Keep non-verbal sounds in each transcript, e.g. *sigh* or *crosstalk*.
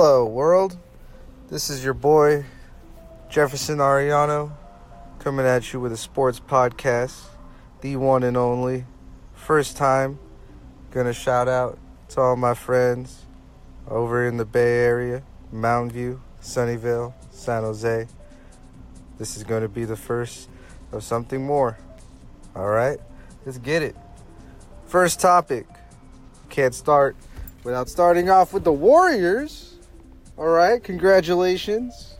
Hello, world. This is your boy, Jefferson Ariano, coming at you with a sports podcast, the one and only. First time, gonna shout out to all my friends over in the Bay Area, Mountain View, Sunnyvale, San Jose. This is gonna be the first of something more. All right, let's get it. First topic. Can't start without starting off with the Warriors. All right, congratulations.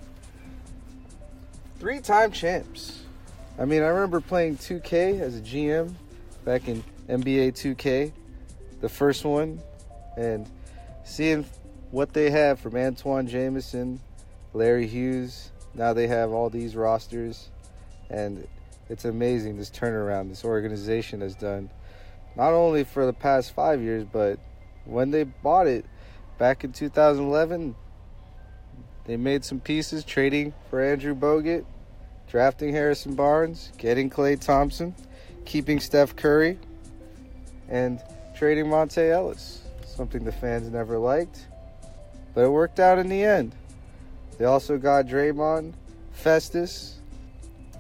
Three time champs. I mean, I remember playing 2K as a GM back in NBA 2K, the first one, and seeing what they have from Antawn Jamison, Larry Hughes. Now they have all these rosters, and it's amazing this turnaround this organization has done not only for the past five years, but when they bought it back in 2011, they made some pieces trading for Andrew Bogut, drafting Harrison Barnes, getting Klay Thompson, keeping Steph Curry, and trading Monta Ellis. Something the fans never liked, but it worked out in the end. They also got Draymond, Festus,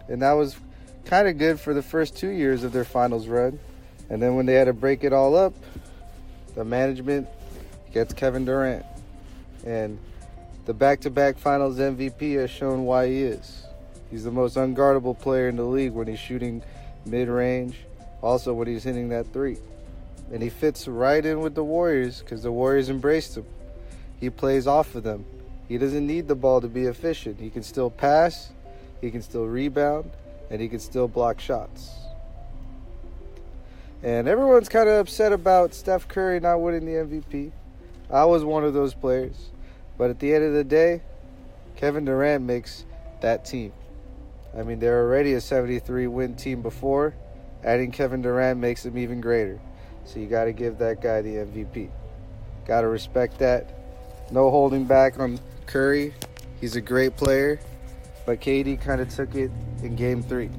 and that was kind of good for the first two years of their finals run. And then when they had to break it all up, the management gets Kevin Durant. And the back to back finals MVP has shown why he is. He's the most unguardable player in the league when he's shooting mid range, also when he's hitting that three. And he fits right in with the Warriors because the Warriors embraced him. He plays off of them. He doesn't need the ball to be efficient. He can still pass, he can still rebound, and he can still block shots. And everyone's kind of upset about Steph Curry not winning the MVP. I was one of those players. But at the end of the day, Kevin Durant makes that team. I mean, they're already a 73 win team before. Adding Kevin Durant makes them even greater. So you got to give that guy the MVP. Got to respect that. No holding back on Curry. He's a great player. But KD kind of took it in game three.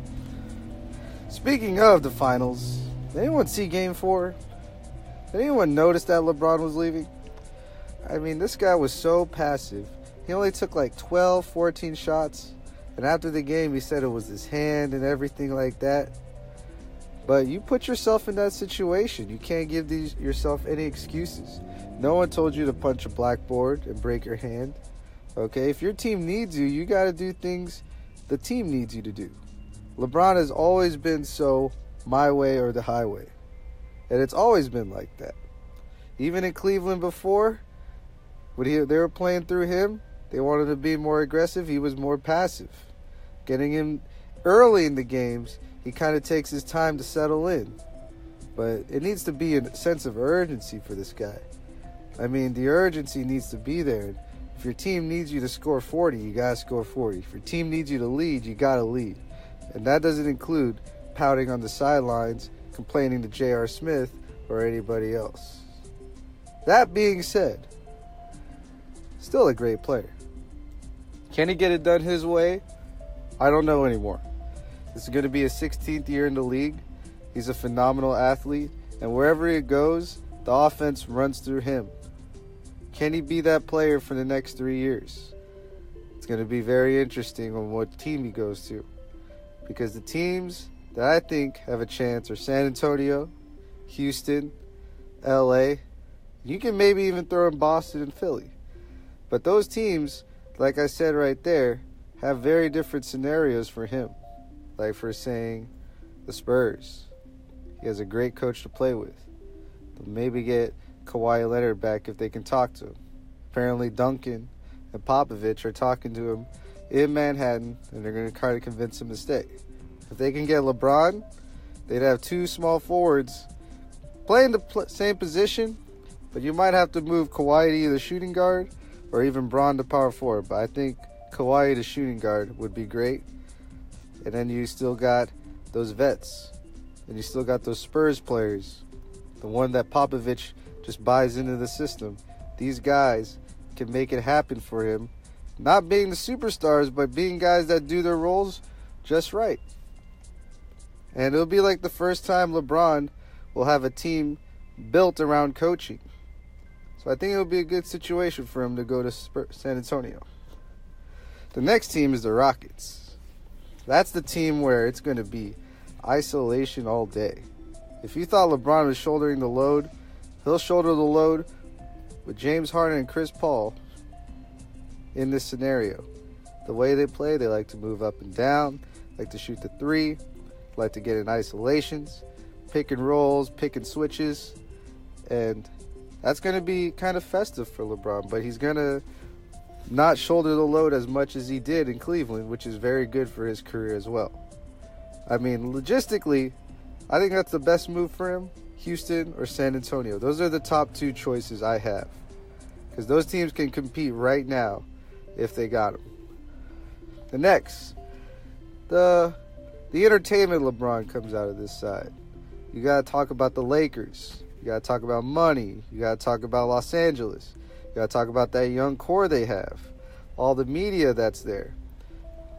Speaking of the finals, did anyone see game four? Did anyone notice that LeBron was leaving? I mean, this guy was so passive. He only took like 12, 14 shots. And after the game, he said it was his hand and everything like that. But you put yourself in that situation. You can't give these, yourself any excuses. No one told you to punch a blackboard and break your hand. Okay? If your team needs you, you got to do things the team needs you to do. LeBron has always been so my way or the highway. And it's always been like that. Even in Cleveland before, when he, they were playing through him, they wanted to be more aggressive. He was more passive. Getting him early in the games, he kind of takes his time to settle in. But it needs to be a sense of urgency for this guy. I mean, the urgency needs to be there. If your team needs you to score 40, you got to score 40. If your team needs you to lead, you got to lead. And that doesn't include pouting on the sidelines, complaining to J.R. Smith or anybody else. That being said, still a great player. Can he get it done his way? I don't know anymore. This is going to be his 16th year in the league. He's a phenomenal athlete, and wherever he goes, the offense runs through him. Can he be that player for the next three years? It's going to be very interesting on what team he goes to. Because the teams that I think have a chance are San Antonio, Houston, LA. You can maybe even throw in Boston and Philly. But those teams, like I said right there, have very different scenarios for him. Like for saying the Spurs. He has a great coach to play with. They'll maybe get Kawhi Leonard back if they can talk to him. Apparently Duncan and Popovich are talking to him in Manhattan and they're going to try to convince him to stay. If they can get LeBron, they'd have two small forwards playing the pl- same position, but you might have to move Kawhi to either shooting guard or even Bron to power forward. But I think Kawhi to shooting guard would be great. And then you still got those vets. And you still got those Spurs players. The one that Popovich just buys into the system. These guys can make it happen for him. Not being the superstars, but being guys that do their roles just right. And it'll be like the first time LeBron will have a team built around coaching. So I think it would be a good situation for him to go to San Antonio. The next team is the Rockets. That's the team where it's going to be isolation all day. If you thought LeBron was shouldering the load, he'll shoulder the load with James Harden and Chris Paul in this scenario. The way they play, they like to move up and down, like to shoot the three, like to get in isolations, pick and rolls, pick and switches, and that's going to be kind of festive for LeBron, but he's going to not shoulder the load as much as he did in Cleveland, which is very good for his career as well. I mean, logistically, I think that's the best move for him Houston or San Antonio. Those are the top two choices I have. Because those teams can compete right now if they got him. The next, the the entertainment LeBron comes out of this side. You got to talk about the Lakers. You got to talk about money. You got to talk about Los Angeles. You got to talk about that young core they have. All the media that's there.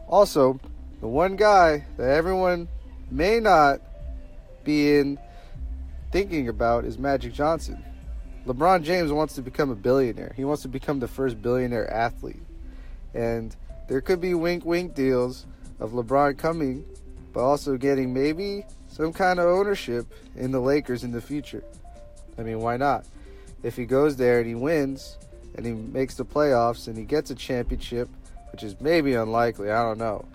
Also, the one guy that everyone may not be in thinking about is Magic Johnson. LeBron James wants to become a billionaire. He wants to become the first billionaire athlete. And there could be wink wink deals of LeBron coming, but also getting maybe some kind of ownership in the Lakers in the future. I mean, why not? If he goes there and he wins and he makes the playoffs and he gets a championship, which is maybe unlikely, I don't know.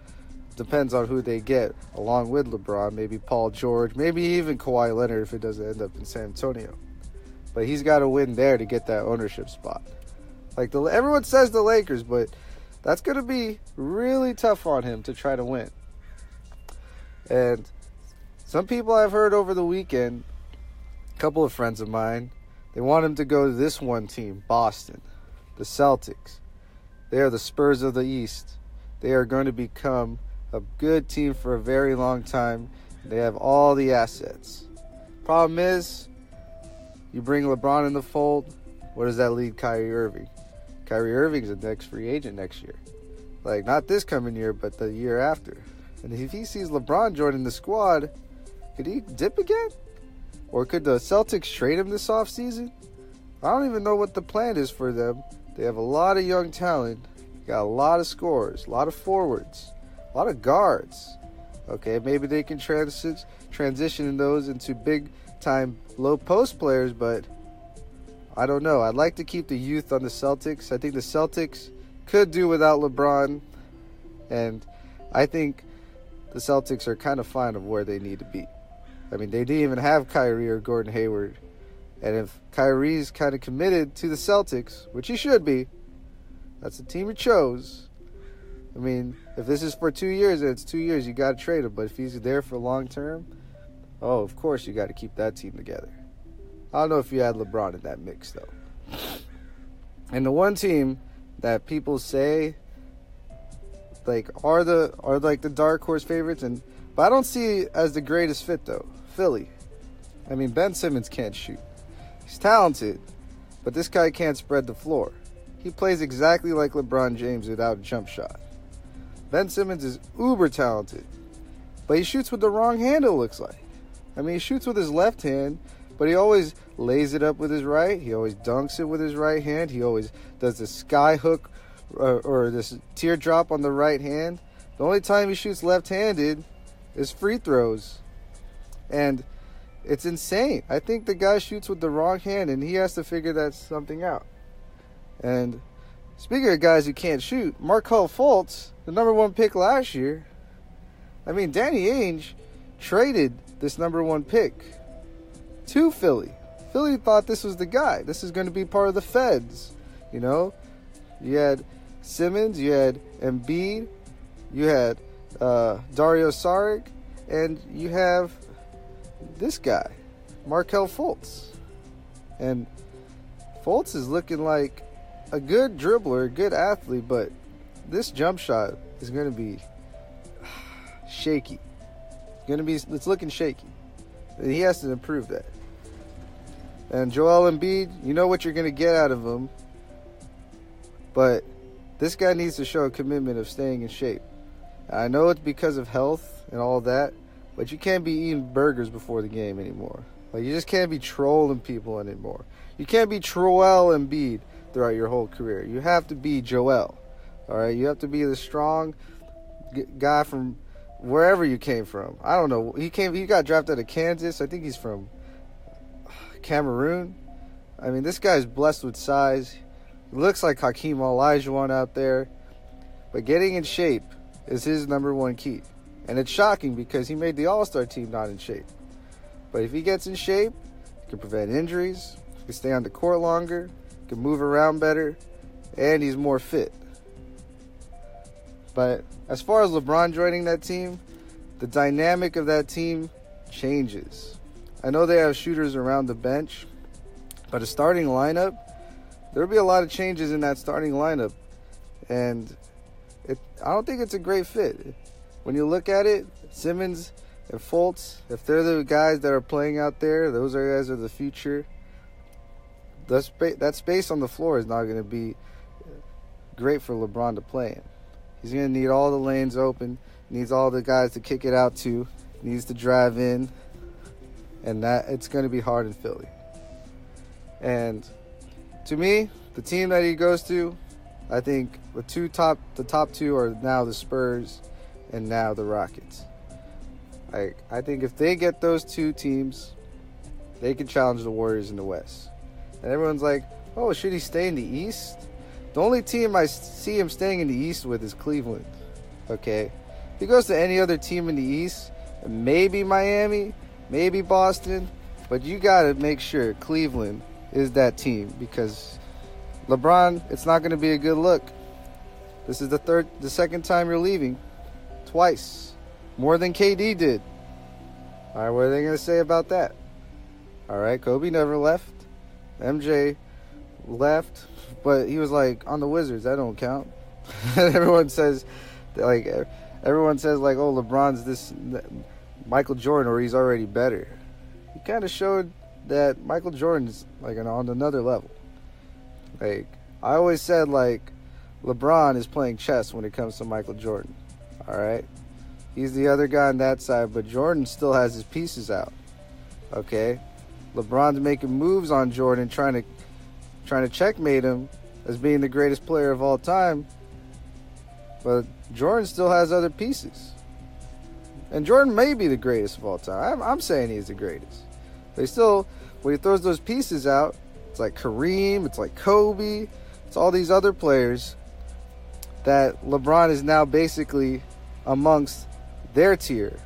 Depends on who they get along with LeBron, maybe Paul George, maybe even Kawhi Leonard if it doesn't end up in San Antonio. But he's got to win there to get that ownership spot. Like the everyone says the Lakers, but that's going to be really tough on him to try to win. And some people I've heard over the weekend, couple of friends of mine, they want him to go to this one team, Boston, the Celtics. They are the Spurs of the East. They are going to become a good team for a very long time. They have all the assets. Problem is, you bring LeBron in the fold, what does that lead Kyrie Irving? Kyrie Irving's the next free agent next year. Like, not this coming year, but the year after. And if he sees LeBron joining the squad, could he dip again? Or could the Celtics trade him this offseason? I don't even know what the plan is for them. They have a lot of young talent, got a lot of scores, a lot of forwards, a lot of guards. Okay, maybe they can transi- transition those into big time low post players, but I don't know. I'd like to keep the youth on the Celtics. I think the Celtics could do without LeBron, and I think the Celtics are kind of fine of where they need to be. I mean, they didn't even have Kyrie or Gordon Hayward. And if Kyrie's kind of committed to the Celtics, which he should be, that's the team he chose. I mean, if this is for two years, and it's two years, you got to trade him. But if he's there for long term, oh, of course you got to keep that team together. I don't know if you had LeBron in that mix, though. And the one team that people say like are the are like the dark horse favorites and but I don't see as the greatest fit though. Philly. I mean Ben Simmons can't shoot. He's talented, but this guy can't spread the floor. He plays exactly like LeBron James without a jump shot. Ben Simmons is uber talented, but he shoots with the wrong hand it looks like. I mean he shoots with his left hand, but he always lays it up with his right. He always dunks it with his right hand. He always does the sky hook or, or this teardrop on the right hand. The only time he shoots left-handed is free throws, and it's insane. I think the guy shoots with the wrong hand, and he has to figure that something out. And speaking of guys who can't shoot, Markelle Fultz, the number one pick last year. I mean, Danny Ainge traded this number one pick to Philly. Philly thought this was the guy. This is going to be part of the Feds. You know, you had Simmons, you had Embiid, you had uh, Dario Saric, and you have this guy, Markelle Fultz. And Fultz is looking like a good dribbler, a good athlete, but this jump shot is going to be *sighs* shaky. Going to be, it's looking shaky. He has to improve that. And Joel Embiid, you know what you're going to get out of him, but this guy needs to show a commitment of staying in shape. I know it's because of health and all that, but you can't be eating burgers before the game anymore. Like you just can't be trolling people anymore. You can't be Troel Embiid throughout your whole career. You have to be Joel. All right, you have to be the strong guy from wherever you came from. I don't know. He came. He got drafted out of Kansas. I think he's from Cameroon. I mean, this guy's blessed with size. Looks like Hakeem Olajuwon out there. But getting in shape is his number one key. And it's shocking because he made the All Star team not in shape. But if he gets in shape, he can prevent injuries, he can stay on the court longer, he can move around better, and he's more fit. But as far as LeBron joining that team, the dynamic of that team changes. I know they have shooters around the bench, but a starting lineup, there'll be a lot of changes in that starting lineup. And it, I don't think it's a great fit. When you look at it, Simmons and Fultz, if they're the guys that are playing out there, those are guys are the future. The spa- that space on the floor is not going to be great for LeBron to play in. He's going to need all the lanes open, needs all the guys to kick it out to, needs to drive in, and that it's going to be hard in Philly. And to me, the team that he goes to, I think the two top the top two are now the Spurs and now the Rockets. I I think if they get those two teams, they can challenge the Warriors in the West. And everyone's like, "Oh, should he stay in the East?" The only team I see him staying in the East with is Cleveland. Okay, if he goes to any other team in the East, maybe Miami, maybe Boston, but you got to make sure Cleveland is that team because LeBron, it's not to be a good look. This is the third, the second time you're leaving, twice, more than KD did. All right, what are they going to say about that? All right, Kobe never left. MJ left, but he was like on the Wizards. That don't count. *laughs* everyone says, like, everyone says like, oh, LeBron's this Michael Jordan, or he's already better. He kind of showed that Michael Jordan's like on another level. Like I always said, like LeBron is playing chess when it comes to Michael Jordan. All right, he's the other guy on that side, but Jordan still has his pieces out. Okay, LeBron's making moves on Jordan, trying to trying to checkmate him as being the greatest player of all time. But Jordan still has other pieces. And Jordan may be the greatest of all time. I'm, I'm saying he's the greatest. But he still, when he throws those pieces out, it's like Kareem, it's like Kobe, it's all these other players that LeBron is now basically amongst their tier.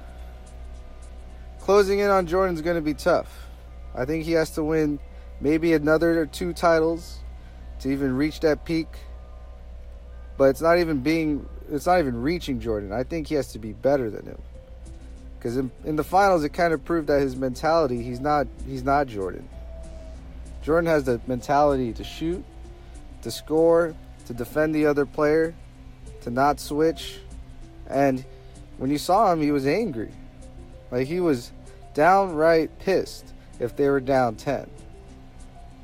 Closing in on Jordan's going to be tough. I think he has to win maybe another two titles to even reach that peak. But it's not even being it's not even reaching Jordan. I think he has to be better than him. Cuz in, in the finals it kind of proved that his mentality, he's not he's not Jordan. Jordan has the mentality to shoot, to score, to defend the other player, to not switch. And when you saw him, he was angry. Like he was downright pissed if they were down 10.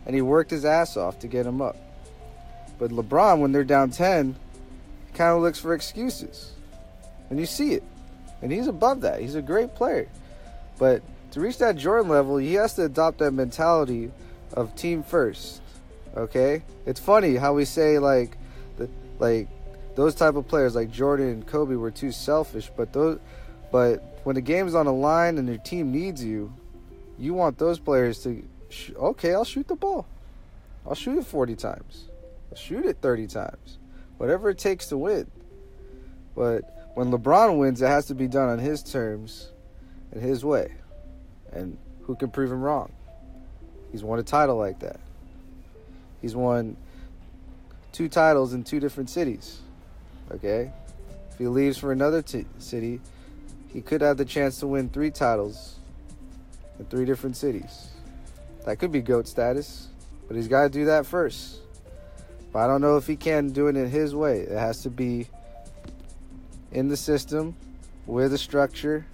And he worked his ass off to get them up. But LeBron, when they're down 10, kind of looks for excuses. And you see it. And he's above that. He's a great player. But to reach that Jordan level, he has to adopt that mentality of team first. Okay, it's funny how we say like, the, like those type of players like Jordan and Kobe were too selfish, but those, but when the game's on the line and your team needs you, you want those players to, sh- okay, I'll shoot the ball, I'll shoot it forty times, I'll shoot it thirty times, whatever it takes to win. But when LeBron wins, it has to be done on his terms, and his way, and who can prove him wrong? He's won a title like that. He's won two titles in two different cities. Okay? If he leaves for another t- city, he could have the chance to win three titles in three different cities. That could be GOAT status, but he's got to do that first. But I don't know if he can do it in his way. It has to be in the system, with a structure,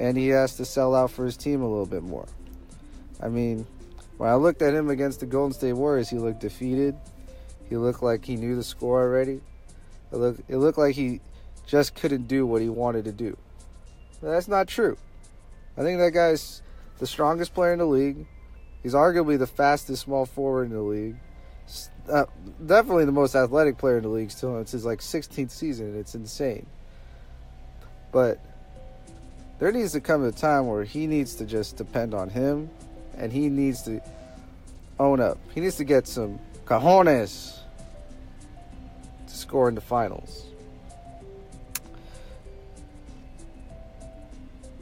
and he has to sell out for his team a little bit more. I mean, when I looked at him against the Golden State Warriors, he looked defeated. He looked like he knew the score already. It looked, it looked like he just couldn't do what he wanted to do. But that's not true. I think that guy's the strongest player in the league. He's arguably the fastest small forward in the league. Uh, definitely the most athletic player in the league still. It's his like 16th season. And it's insane. But there needs to come a time where he needs to just depend on him and he needs to own up. He needs to get some cojones to score in the finals.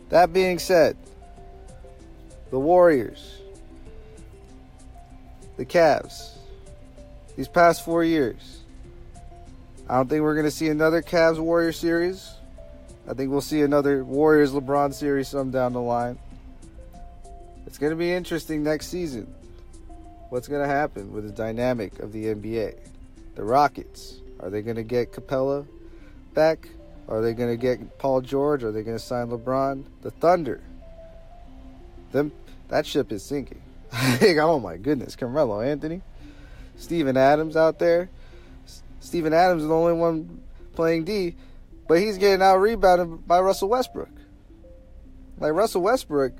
That being said, the Warriors, the Cavs, these past four years, I don't think we're going to see another Cavs Warrior series. I think we'll see another Warriors LeBron series some down the line. It's going to be interesting next season. What's going to happen with the dynamic of the NBA? The Rockets, are they going to get Capela back? Are they going to get Paul George? Are they going to sign LeBron? The Thunder. Them that ship is sinking. *laughs* oh my goodness, Carmelo Anthony, Steven Adams out there. Steven Adams is the only one playing D, but he's getting out rebounded by Russell Westbrook. Like Russell Westbrook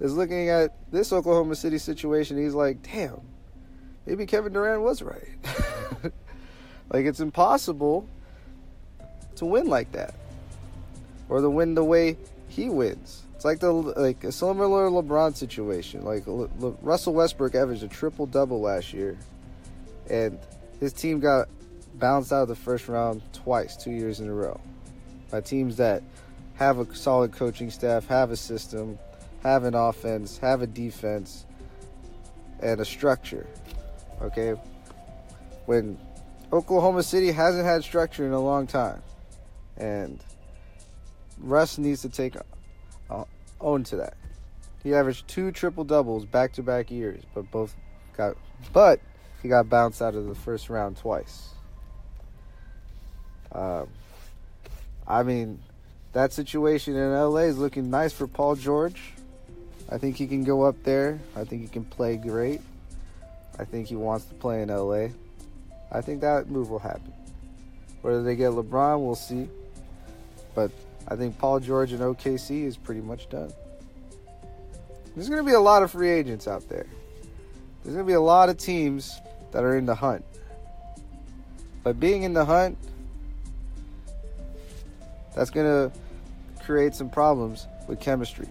is looking at this Oklahoma City situation. He's like, damn, maybe Kevin Durant was right. *laughs* like it's impossible to win like that, or to win the way he wins. It's like the like a similar LeBron situation. Like Le, Le, Russell Westbrook averaged a triple double last year, and his team got bounced out of the first round twice, two years in a row, by teams that have a solid coaching staff, have a system, have an offense, have a defense, and a structure. Okay, when Oklahoma City hasn't had structure in a long time and Russ needs to take uh, own to that. He averaged two triple doubles back to back years, but both got but he got bounced out of the first round twice. Um, I mean, that situation in LA is looking nice for Paul George. I think he can go up there. I think he can play great. I think he wants to play in LA. I think that move will happen. Whether they get LeBron, we'll see. But I think Paul George and OKC is pretty much done. There's going to be a lot of free agents out there. There's going to be a lot of teams that are in the hunt. But being in the hunt, that's going to create some problems with chemistry.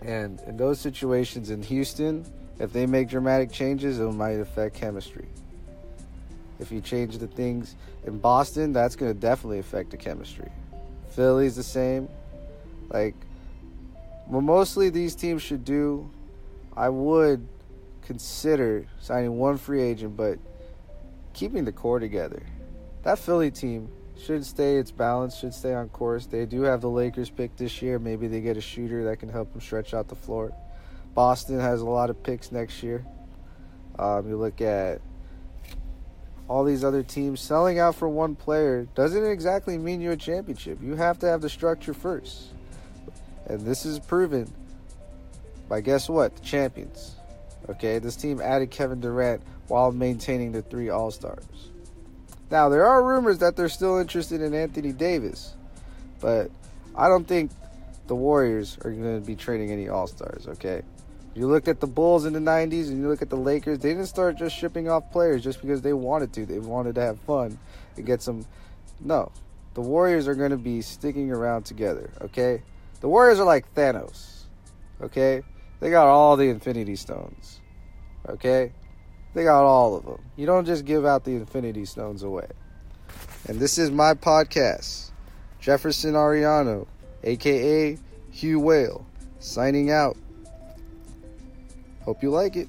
And in those situations in Houston, if they make dramatic changes, it might affect chemistry. If you change the things in Boston, that's going to definitely affect the chemistry. Philly's the same. Like, what mostly these teams should do, I would consider signing one free agent, but keeping the core together. That Philly team should stay its balance, should stay on course. They do have the Lakers pick this year. Maybe they get a shooter that can help them stretch out the floor. Boston has a lot of picks next year. Um, you look at all these other teams selling out for one player doesn't exactly mean you're a championship. You have to have the structure first. And this is proven by guess what? The champions. Okay, this team added Kevin Durant while maintaining the three All Stars. Now, there are rumors that they're still interested in Anthony Davis, but I don't think the Warriors are going to be trading any All Stars, okay? You look at the Bulls in the 90s and you look at the Lakers, they didn't start just shipping off players just because they wanted to. They wanted to have fun and get some. No. The Warriors are going to be sticking around together, okay? The Warriors are like Thanos, okay? They got all the Infinity Stones, okay? They got all of them. You don't just give out the Infinity Stones away. And this is my podcast, Jefferson Ariano, aka Hugh Whale, signing out. Hope you like it.